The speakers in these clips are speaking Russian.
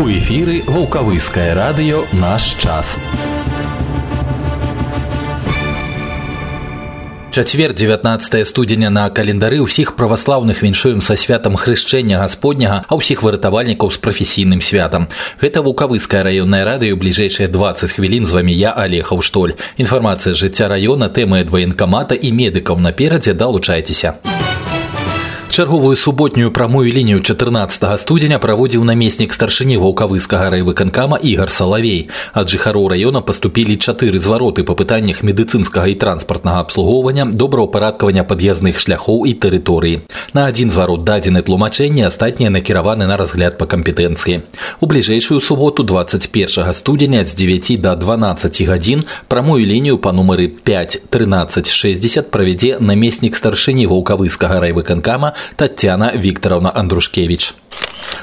У эфіры вулкавыскае радыё наш час. Чацвер 19 студзеня на календары ўсіх праваслаўных віншуем са святам хрышчэння гасподняга, а ўсіх выратавальнікаў з прафесійным святам. Гэта вулкавыскае раённае радыё бліжэйшыя 20 хвілін з вамі я алехаў штоль. Інфармацыя жыцця раёна, тэмы ад ваенкамата і медыкаў наперадзе далучайцеся. Чарговую суботнюю прамую лінію 14 студзеня праводзіў намеснік старшыні ваўкавыскага райвыканкама ігар салавей ад жыхароў раёна паступілі чатыры звароты па пытаннях медыцынскага і транспартнага абслугоўвання добраўпарадкавання пад'язных шляхоў і тэрыторыі на адзін зварот дадзены тлумачэнні астатнія накіраваны на разгляд па кампетэнцыі у бліжэйшую суботу 21 студзеня з 9 до 12 гадзін прамую лінію па нумары 5 13 60 правядзе намеснік старшыні ваўкавыскага райвыканкама Татьяна Викторовна Андрушкевич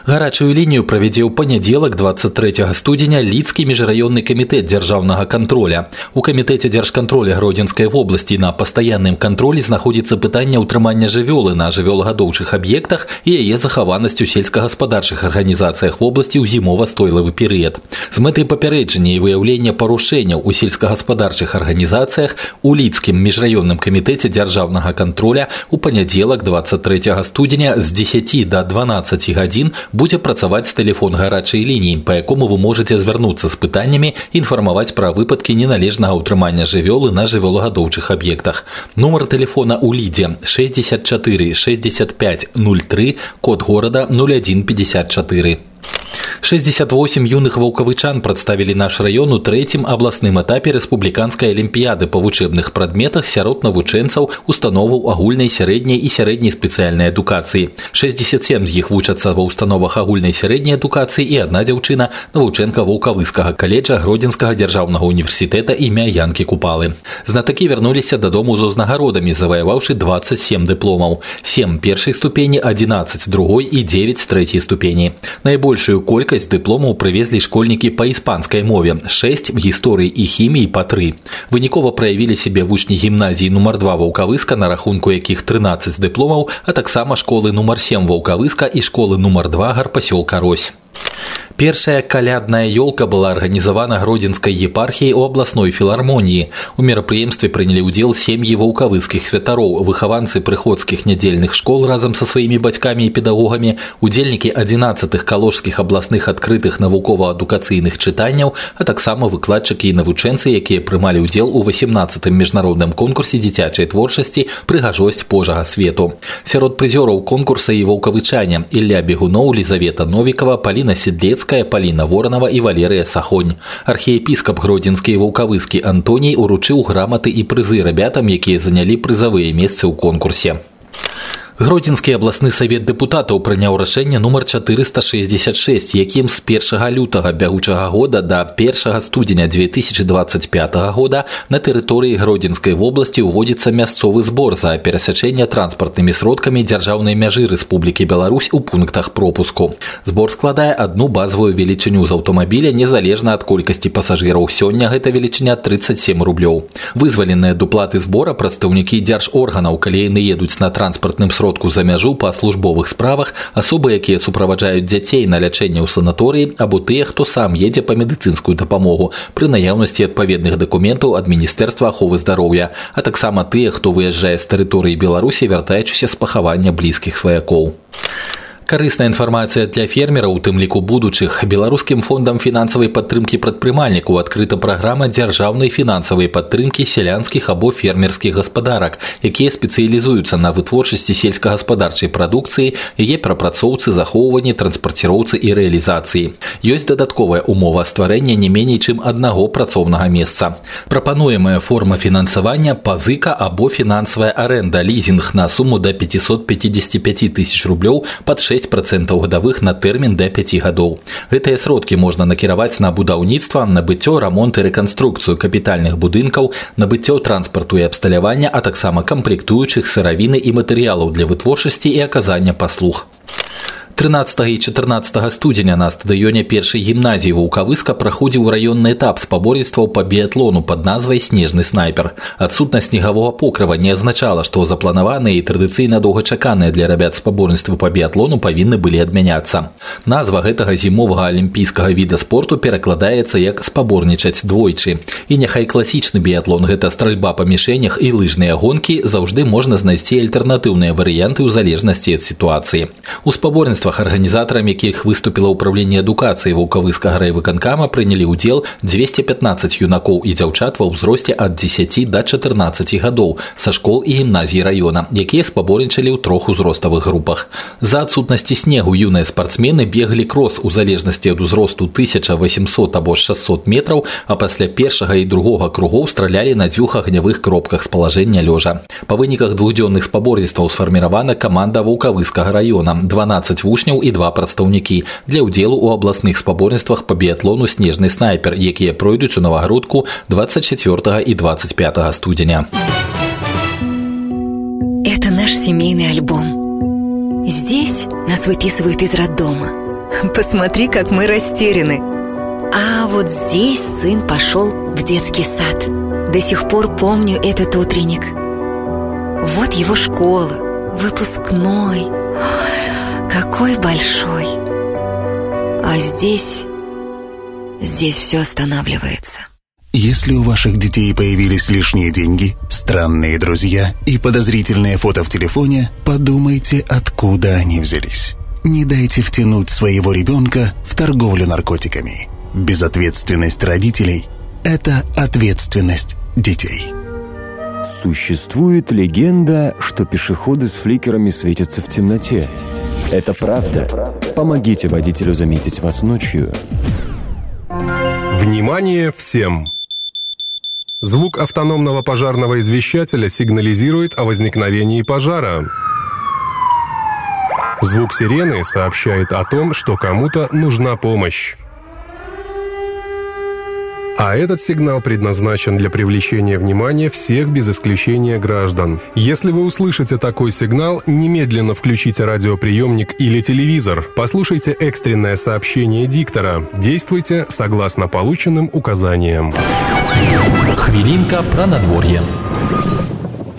Гарачую лінію правядзе ў панядзелак 23 студзеня лідскі міжраённы камітэт дзяржаўнага кантроля. У камітэце дзяржкантроля гродзенскай вобласці на пастаянным кантролі знаходзіцца пытанне ўтрымання жывёлы на жывёлагадоўчых аб'ектах і яе захаванасць у сельскагаспадарчых арганізацыях вобласці ў зімова-стойлавы перыяд. З мэтай папярэджання і выяўлення парушэнняў у сельскагаспадарчых арганізацыях у лідскім міжраённым камітэце дзяржаўнага кантроля у панядзелак 23 студзеня з 10 до 12 гадзін будзе працаваць тэлефон гарачай лініі па якому вы можете звярнуцца з пытаннямі інфармаваць пра выпадкі неналежнага ўтрымання жывёлы на жывёлагадоўчых аб'ектах нумар тэлефона ў лідзе 64 65 03 код горада 0154 68 юных ваўкавычан прадставілі наш раён у трэцім абласным этапе рэспубліканскай алімпіяды па вучэбных прадметах сярод навучэнцаў установаў агульнай сярэдняй і сярэдняй спецыяльнай адукацыі 67 з іх вучацца ва ўстановах агульнай сярэдняй адукацыі і адна дзяўчына навучэнка ваўкавыскага каледжа гродзенскага дзяржаўнага універсітэта імя янкі купалы знатакі вярнуліся дадому з узнагародамі заваяваўшы 27 дыпломаў 7 першай ступені 11 другой і 9 трэцяй ступені найбольш найбольшую колькасць дыпломаў прывезлі школьнікі па іспанскай мове. 6 гісторыі і хіміі па тры. Вынікова праявілі сябе вучні гімназіі нумар два ваўкавыска на рахунку якіх 13 дыпломаў а таксама школы нумар 7 ваўкавыска і школы нумар два гарпасёлка рось Першая калядная ёлка была арганізавана гродзенскай епархіяй у абласной філармоніі. У мерапрыемстве прынялі ўдзел сем'і ваўкавыскіх святароў, выхаванцы прыходскіх нядзельных школ разам са сваімі бацькамі і педагогамі, удзельнікі 11 каложскіх абласных адкрытых навукова-адукацыйных чытанняў, а таксама выкладчыкі і навучэнцы, якія прымалі ўдзел у 18 міжнародным конкурсе дзіцячай творчасці прыгажосць пожага свету. Сярод прызёраў конкурса і ваўкавычання Ілля Бегуноў, Лізавета Новікова, Паліна Седлец, Высоцкая, Полина Воронова и Валерия Сахонь. Архіепіскап Гродзенскі і Ваўкавыскі Антоній уручыў граматы і прызы рабятам, якія занялі прызавыя месцы ў конкурсе. Гродзенскі абласны савет дэпутатаў прыняў рашэнне нумар 466, якім з першага лютага бягучага года да першага студзеня 2025 года на тэрыторыі гродзенскай вобласці ўводзіцца мясцовы збор за перасячэнне транспартнымі сродкамі дзяржаўнай мяжы Рэспублікі Беларусь у пунктах пропуску. Збор складае адну базавую велічыню з аўтамабіля незалежна ад колькасці пасажыраў. Сёння гэта велічыня 37 рублёў. Вызваленыя дуплаты збора прадстаўнікі дзяржорганаў, калі яны едуць на транспартным сродку сродку за мяжу па службовых справах асобы якія суправаджаюць дзяцей на лячэнне ў санаторыі або тыя хто сам едзе па медыцынскую дапамогу пры наяўнасці адпаведных дакументаў ад міністэрства аховы здароўя а таксама тыя хто выязджае з тэрыторыі беларусі вяртаючыся з пахавання блізкіх сваякоў Карысная інфармацыя для фермераў, у тым ліку будучых беларускім фондам фінансавай падтрымкі прадпрымальнікаў адкрыта праграма дзяржаўнай фінансавай падтрымкі сялянскіх або фермерскіх гаспадарак, якія спецыялізуюцца на вытворчасці сельскагаспадарчай прадукцыі, яе прапрацоўцы захоўванні транспарціроўцы і рэалізацыі. Ёсць дадатковая умова стварэння не меней чым аднаго працоўнага месца. Прапануемая форма фінансавання пазыка або фінансавая аренда лізінг на суму да 555 тысяч рублёў пад 6 6% гадавых на тэрмін да 5 гадоў. Гэтыя сродкі можна накіраваць на будаўніцтва, набыццё, рамонт і рэканструкцыю капітальных будынкаў, набыццё транспарту і абсталявання, а таксама камплектуючых сыравіны і матэрыялаў для вытворчасці і аказання паслуг. 13 і 14 студзеня на стадыёне першай гімназіі вулкавыска праходзіў раённы этап спаборніцтваў па біятлону пад назвай снежны снайпер. Адсутнасць снегавога покрыва не азначала, што запланаваныя і традыцыйна доўгачаканыя для рабят спаборніцтвы па біятлону павінны былі адмяняцца. Назва гэтага зімовага алімпійскага віда спорту перакладаецца як спаборнічаць двойчы. І няхай класічны біятлон гэта стральба па мішэнях і лыжныя гонкі заўжды можна знайсці альтэрнатыўныя варыянты ў залежнасці ад сітуацыі. У спаборніцтва мерапрыемствах арганізатарамі якіх выступіла ўправленне адукацыі вулкавыскага райвыканкама прынялі ўдзел 215 юнакоў і дзяўчат ва ўзросце ад 10 до 14 гадоў са школ і гімназій раёна якія спаборнічалі ў трох узроставых групах. За адсутнасці снегу юныя спартсмены беглі крос у залежнасці ад узросту 1800 або 600 метраў а пасля першага і другога кругоў стралялі на дзвюх агнявых кропках з палажэння лёжа. Па выніках двухдзённых спаборніцтваў сфарміравана каманда вулкавыскага раёна. 12 вуч вучняў і два прадстаўнікі для ўдзелу ў абласных спаборніцтвах па біятлону снежны снайпер якія пройдуць у навагрудку 24 і 25 студзеня это наш семейный альбом здесь нас выписывают из роддома посмотри как мы растеряны а вот здесь сын пошел в детский сад до сих пор помню этот утренник вот его школа выпускной какой большой. А здесь... Здесь все останавливается. Если у ваших детей появились лишние деньги, странные друзья и подозрительные фото в телефоне, подумайте, откуда они взялись. Не дайте втянуть своего ребенка в торговлю наркотиками. Безответственность родителей – это ответственность детей. Существует легенда, что пешеходы с фликерами светятся в темноте. Это правда. Помогите водителю заметить вас ночью. Внимание всем! Звук автономного пожарного извещателя сигнализирует о возникновении пожара. Звук сирены сообщает о том, что кому-то нужна помощь. А этот сигнал предназначен для привлечения внимания всех без исключения граждан. Если вы услышите такой сигнал, немедленно включите радиоприемник или телевизор. Послушайте экстренное сообщение диктора. Действуйте согласно полученным указаниям. Хвилинка про надворье.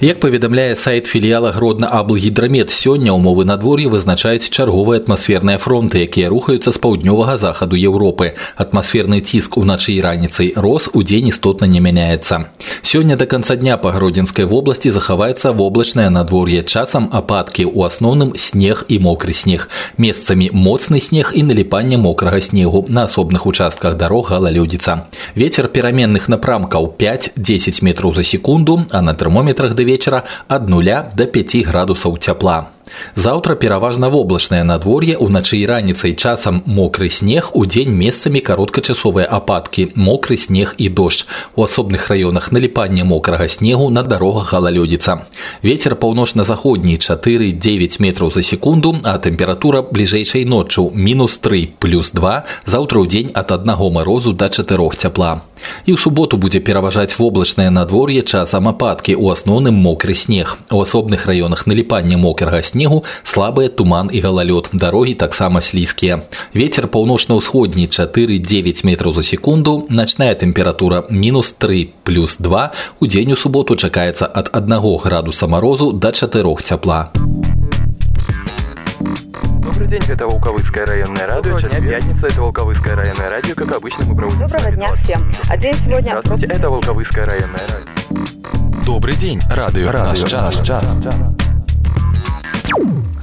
Як паведамляе сайт філіяла гродна аблгідрамет сёння умовы надвор'я вызначаюць чарговыя атмасферныя фронты, якія рухаюцца з паўднёвага захаду Еўропы. Атмасферны ціск уначы і раніцай рос у дзень істотна не мяняецца. Сёння да канца дня па гродзенскай вобласці захаваецца воблачнае надвор'е часам ападкі у асноўным снег і мокры снег. Месцамі моцны снег і наліпанне мокрага снегу на асобных участках дарог галалёдзіца. Вецер пераменных напрамкаў 5-10 метраў за секунду, а на тэрмометрах да вечара ад нуля до 5 градусаў цяпла. Заўтра пераважна воблачнае надвор'е ўначы і раніцай часам мокры снег у дзень месцамі кароткачасовыя ападкі мокры снег і дождж у асобных раёнах наліпанне мокрага снегу на дарогах галалёдзіца ветер паўночна-заходні 4-9 метраў за секунду а тэмпература бліжэйшай ноччу мінус 3 плюс 2 заўтра ў дзень ад аднаго марозу да чатырох цяпла і ў суботу будзе пераважаць воблачнае надвор'е часам ападкі у асноўным мокры снег у асобных раёнах наліпання мокрага снега снегу слабыя туман і галалёд дарогі таксама слізкія ветер паўночна-ўсходні 4-9 метраў за секунду начная тэмпература мінус 3 плюс 2 у дзень у суботу чакаецца ад 1 градуса марозу до 4 цяпла Добрый день, это Волковыцкое районное радио. Сейчас пятница, это Волковыцкое районное радио. Как обычно, мы проводим... Доброго дня всем. А день сегодня... Здравствуйте, это Волковыцкое районное радио. Добрый день, радио, радио наш час. Наш час.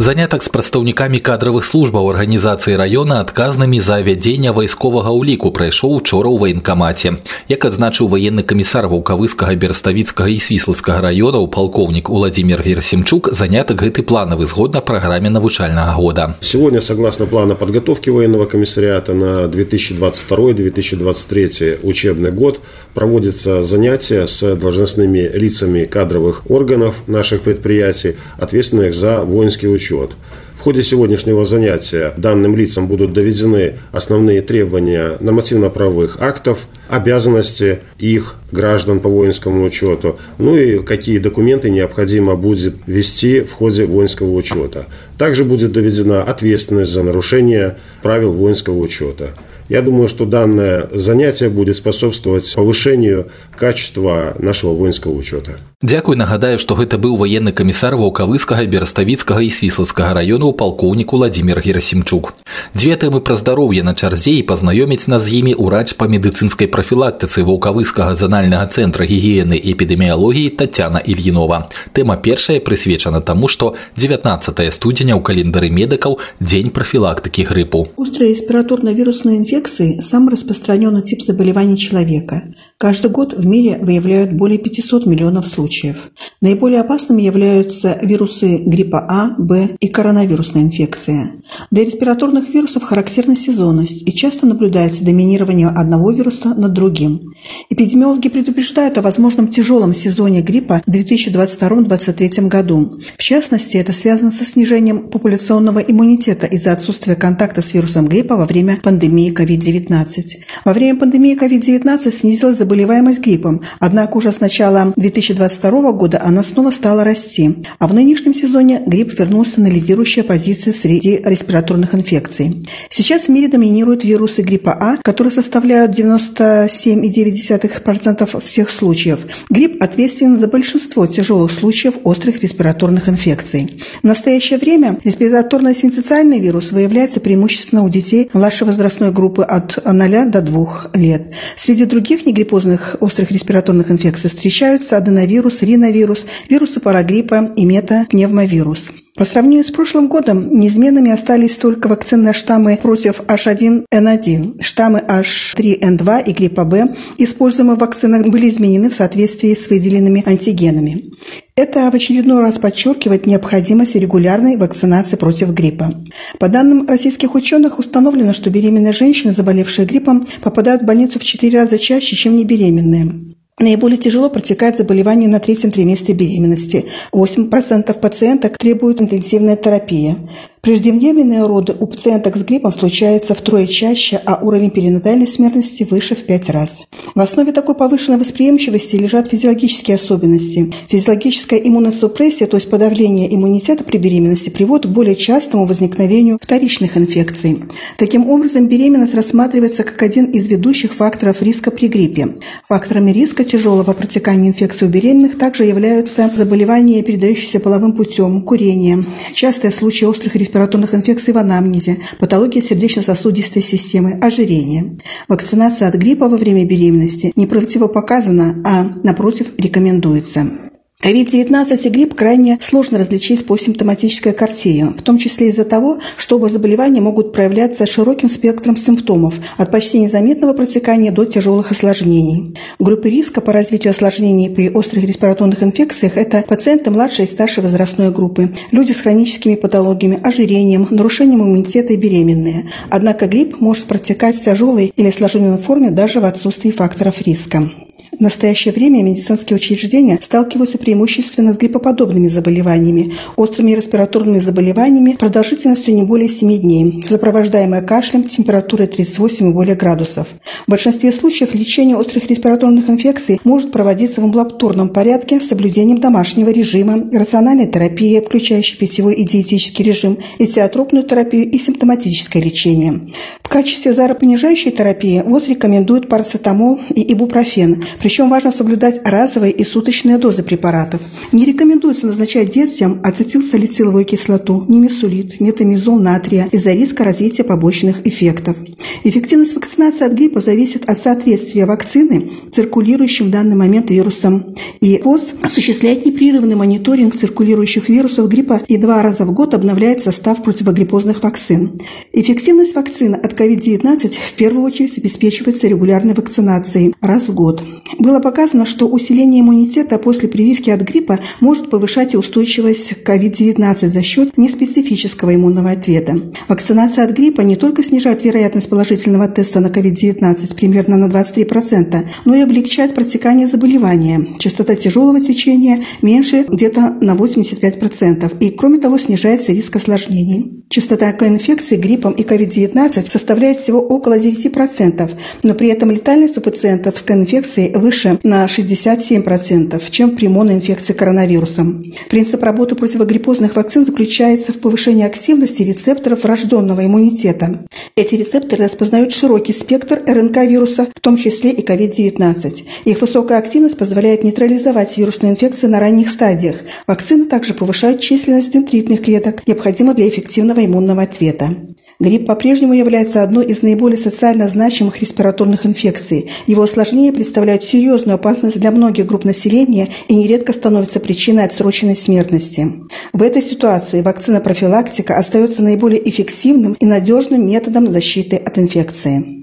Занятак з прадстаўнікамі кадравых службаў арганізацыі раёна адказнымі за вядзення вайсковага ўліку прайшоў учора ў ваенкамаце. Як адзначыў военны камісар ваўкавыскага берставіцкага і свіслацкага раёнаў палкоўнік Владимир Герсимчук занятак гэты планавы згодна праграме навучальнага года. Сегодня, согласно плана подготовки военного комиссариата на 2022-2023 учебный год, проводятся занятия с должностными лицами кадровых органов наших предприятий, ответственных за воинский учет. В ходе сегодняшнего занятия данным лицам будут доведены основные требования нормативно-правовых актов, обязанности их граждан по воинскому учету, ну и какие документы необходимо будет ввести в ходе воинского учета. Также будет доведена ответственность за нарушение правил воинского учета. Я думаю, что данное занятие будет способствовать повышению качества нашего воинского учета. Дзякуй нагадаю, што гэта быў ваенны камісар ваўкавыскага бераставіцкага і свіслацкага раёнаў палкоўнік Владзімир Герасімчук. Дзве тэмы пра здароўе на чарзе і пазнаёміць нас з імі ўрач па медыцынскай прафілактыцы ваўкавыскага занальнага цэнтра гігіены і эпідэміялогіі Татяна Ільінова. Тэма першая прысвечана таму, што 19 студзеня ў календары медыкаў дзень прафілактыкі грыпу. Острые респираторно-вирусные инфекции – самый распространенный тип заболеваний человека. Каждый год в мире выявляют более 500 миллионов случаев. Наиболее опасными являются вирусы гриппа А, Б и коронавирусная инфекция. Для респираторных вирусов характерна сезонность и часто наблюдается доминирование одного вируса над другим. Эпидемиологи предупреждают о возможном тяжелом сезоне гриппа в 2022-2023 году. В частности, это связано со снижением популяционного иммунитета из-за отсутствия контакта с вирусом гриппа во время пандемии COVID-19. Во время пандемии COVID-19 снизилась заболеваемость гриппом, однако уже с начала 2020 2022 года она снова стала расти, а в нынешнем сезоне грипп вернулся на лидирующие позиции среди респираторных инфекций. Сейчас в мире доминируют вирусы гриппа А, которые составляют 97,9% всех случаев. Грипп ответственен за большинство тяжелых случаев острых респираторных инфекций. В настоящее время респираторно-синцитиальный вирус выявляется преимущественно у детей младшей возрастной группы от 0 до 2 лет. Среди других негриппозных острых респираторных инфекций встречаются аденовирус, вирус, риновирус, вирусы парагриппа и метапневмовирус. По сравнению с прошлым годом неизменными остались только вакцинные штаммы против H1N1. Штаммы H3N2 и гриппа Б, используемые в вакцинах, были изменены в соответствии с выделенными антигенами. Это в очередной раз подчеркивает необходимость регулярной вакцинации против гриппа. По данным российских ученых, установлено, что беременные женщины, заболевшие гриппом, попадают в больницу в 4 раза чаще, чем небеременные. Наиболее тяжело протекает заболевание на третьем триместре беременности. 8% пациенток требуют интенсивной терапии. Преждевременные роды у пациенток с гриппом случаются втрое чаще, а уровень перинатальной смертности выше в 5 раз. В основе такой повышенной восприимчивости лежат физиологические особенности. Физиологическая иммуносупрессия, то есть подавление иммунитета при беременности, приводит к более частому возникновению вторичных инфекций. Таким образом, беременность рассматривается как один из ведущих факторов риска при гриппе. Факторами риска тяжелого протекания инфекции у беременных также являются заболевания, передающиеся половым путем, курение, частые случаи острых респираторных респираторных инфекций в анамнезе, патология сердечно-сосудистой системы, ожирение. Вакцинация от гриппа во время беременности не противопоказана, а, напротив, рекомендуется. COVID-19 и грипп крайне сложно различить по симптоматической картине, в том числе из-за того, что оба заболевания могут проявляться широким спектром симптомов, от почти незаметного протекания до тяжелых осложнений. Группы риска по развитию осложнений при острых респираторных инфекциях – это пациенты младшей и старшей возрастной группы, люди с хроническими патологиями, ожирением, нарушением иммунитета и беременные. Однако грипп может протекать в тяжелой или осложненной форме даже в отсутствии факторов риска. В настоящее время медицинские учреждения сталкиваются преимущественно с гриппоподобными заболеваниями, острыми респираторными заболеваниями продолжительностью не более 7 дней, сопровождаемая кашлем, температурой 38 и более градусов. В большинстве случаев лечение острых респираторных инфекций может проводиться в амбулаторном порядке с соблюдением домашнего режима, рациональной терапии, включающей питьевой и диетический режим, этиотропную терапию и симптоматическое лечение. В качестве заропонижающей терапии ВОЗ рекомендует парацетамол и ибупрофен – причем важно соблюдать разовые и суточные дозы препаратов. Не рекомендуется назначать детям ацетилсалициловую кислоту, немесулит, метамизол натрия из-за риска развития побочных эффектов. Эффективность вакцинации от гриппа зависит от соответствия вакцины циркулирующим в данный момент вирусам. И ВОЗ осуществляет непрерывный мониторинг циркулирующих вирусов гриппа и два раза в год обновляет состав противогриппозных вакцин. Эффективность вакцины от COVID-19 в первую очередь обеспечивается регулярной вакцинацией раз в год. Было показано, что усиление иммунитета после прививки от гриппа может повышать устойчивость к COVID-19 за счет неспецифического иммунного ответа. Вакцинация от гриппа не только снижает вероятность положительного теста на COVID-19 примерно на 23%, но и облегчает протекание заболевания. Частота тяжелого течения меньше где-то на 85%. И, кроме того, снижается риск осложнений. Частота коинфекции гриппом и COVID-19 составляет всего около 9%, но при этом летальность у пациентов с коинфекцией выше на 67%, чем при моноинфекции коронавирусом. Принцип работы противогриппозных вакцин заключается в повышении активности рецепторов врожденного иммунитета. Эти рецепторы распознают широкий спектр РНК-вируса, в том числе и COVID-19. Их высокая активность позволяет нейтрализовать вирусные инфекции на ранних стадиях. Вакцины также повышают численность дендритных клеток, необходимых для эффективного иммунного ответа. Грипп по-прежнему является одной из наиболее социально значимых респираторных инфекций. Его осложнения представляют серьезную опасность для многих групп населения и нередко становятся причиной отсроченной смертности. В этой ситуации вакцина-профилактика остается наиболее эффективным и надежным методом защиты от инфекции.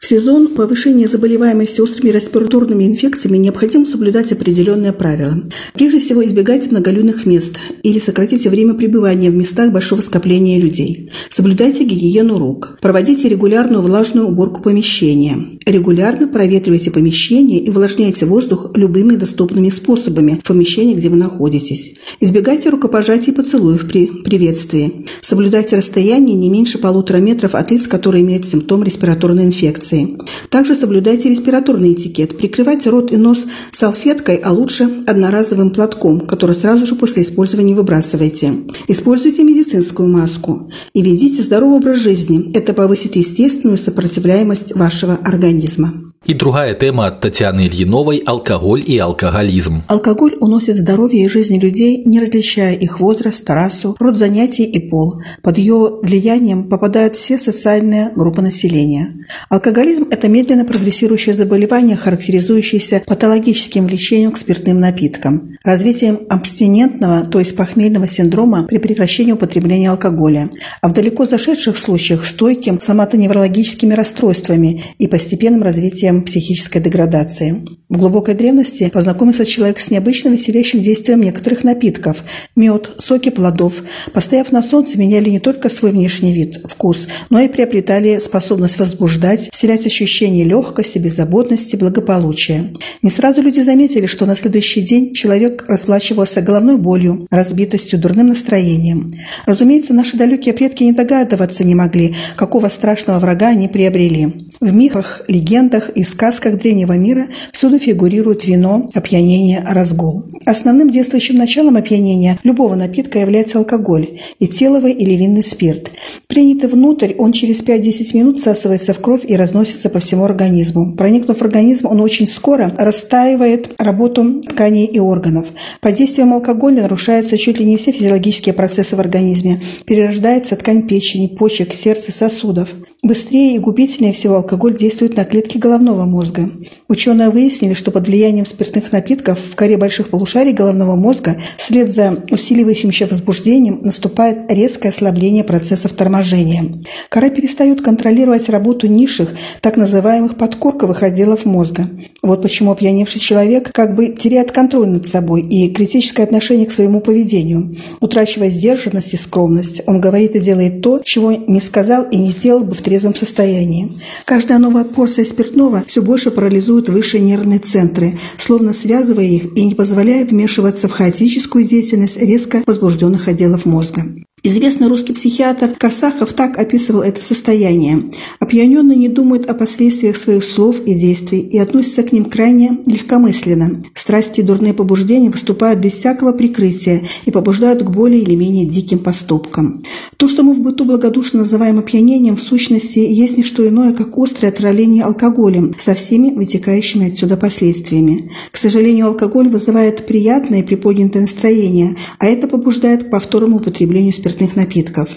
В сезон повышения заболеваемости острыми респираторными инфекциями необходимо соблюдать определенные правила. Прежде всего, избегайте многолюдных мест или сократите время пребывания в местах большого скопления людей. Соблюдайте гигиену рук. Проводите регулярную влажную уборку помещения. Регулярно проветривайте помещение и увлажняйте воздух любыми доступными способами в помещении, где вы находитесь. Избегайте рукопожатий и поцелуев при приветствии. Соблюдайте расстояние не меньше полутора метров от лиц, которые имеют симптом респираторной инфекции инфекции. Также соблюдайте респираторный этикет. Прикрывайте рот и нос салфеткой, а лучше одноразовым платком, который сразу же после использования выбрасывайте. Используйте медицинскую маску и ведите здоровый образ жизни. Это повысит естественную сопротивляемость вашего организма. И другая тема от Татьяны Ильиновой – алкоголь и алкоголизм. Алкоголь уносит здоровье и жизни людей, не различая их возраст, расу, род занятий и пол. Под ее влиянием попадают все социальные группы населения. Алкоголизм – это медленно прогрессирующее заболевание, характеризующееся патологическим влечением к спиртным напиткам, развитием абстинентного, то есть похмельного синдрома при прекращении употребления алкоголя, а в далеко зашедших случаях – стойким соматоневрологическими расстройствами и постепенным развитием развитием психической деградации. В глубокой древности познакомился человек с необычным веселящим действием некоторых напитков – мед, соки плодов. Постояв на солнце, меняли не только свой внешний вид, вкус, но и приобретали способность возбуждать, вселять ощущение легкости, беззаботности, благополучия. Не сразу люди заметили, что на следующий день человек расплачивался головной болью, разбитостью, дурным настроением. Разумеется, наши далекие предки не догадываться не могли, какого страшного врага они приобрели. В мифах, легендах сказках древнего мира всюду фигурирует вино, опьянение, разгул. Основным действующим началом опьянения любого напитка является алкоголь, этиловый или винный спирт. Принятый внутрь, он через 5-10 минут всасывается в кровь и разносится по всему организму. Проникнув в организм, он очень скоро расстаивает работу тканей и органов. Под действием алкоголя нарушаются чуть ли не все физиологические процессы в организме. Перерождается ткань печени, почек, сердца, сосудов. Быстрее и губительнее всего алкоголь действует на клетки головного мозга. Ученые выяснили, что под влиянием спиртных напитков в коре больших полушарий головного мозга вслед за усиливающимся возбуждением наступает резкое ослабление процессов торможения. Кора перестает контролировать работу низших, так называемых подкорковых отделов мозга. Вот почему опьяневший человек как бы теряет контроль над собой и критическое отношение к своему поведению. Утрачивая сдержанность и скромность, он говорит и делает то, чего не сказал и не сделал бы в трезвом состоянии. Каждая новая порция спиртного все больше парализует высшие нервные центры, словно связывая их и не позволяет вмешиваться в хаотическую деятельность резко возбужденных отделов мозга. Известный русский психиатр Корсаков так описывал это состояние. Опьяненный не думает о последствиях своих слов и действий и относится к ним крайне легкомысленно. Страсти и дурные побуждения выступают без всякого прикрытия и побуждают к более или менее диким поступкам. То, что мы в быту благодушно называем опьянением, в сущности, есть не что иное, как острое отравление алкоголем со всеми вытекающими отсюда последствиями. К сожалению, алкоголь вызывает приятное и приподнятое настроение, а это побуждает к повторному употреблению спиртного спиртных напитков.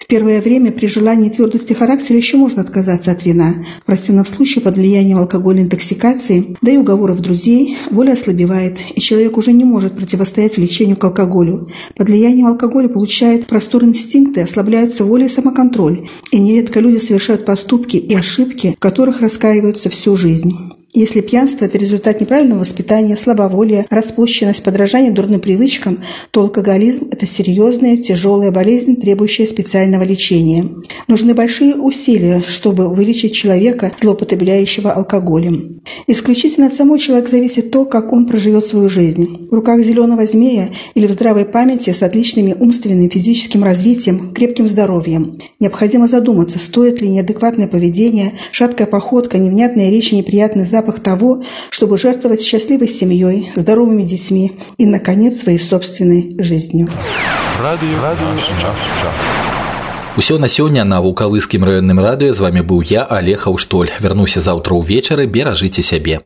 В первое время при желании твердости характера еще можно отказаться от вина. В противном случае под влиянием алкогольной интоксикации, да и уговоров друзей, воля ослабевает, и человек уже не может противостоять влечению к алкоголю. Под влиянием алкоголя получает простор инстинкты, ослабляются воля и самоконтроль, и нередко люди совершают поступки и ошибки, в которых раскаиваются всю жизнь. Если пьянство – это результат неправильного воспитания, слабоволия, распущенность, подражание дурным привычкам, то алкоголизм – это серьезная, тяжелая болезнь, требующая специального лечения. Нужны большие усилия, чтобы вылечить человека, злоупотребляющего алкоголем. Исключительно от самого человека зависит то, как он проживет свою жизнь. В руках зеленого змея или в здравой памяти с отличными умственным и физическим развитием, крепким здоровьем. Необходимо задуматься, стоит ли неадекватное поведение, шаткая походка, невнятная речь и неприятный запах того, чтобы жертвовать счастливой семьей, здоровыми детьми и, наконец, своей собственной жизнью. Радио, Радио час. Усё на сёння на вулкавыскім раённым радыё з вами быў я Олег Аўштоль. Вярнуся заўтра ўвечары, беражыце сябе.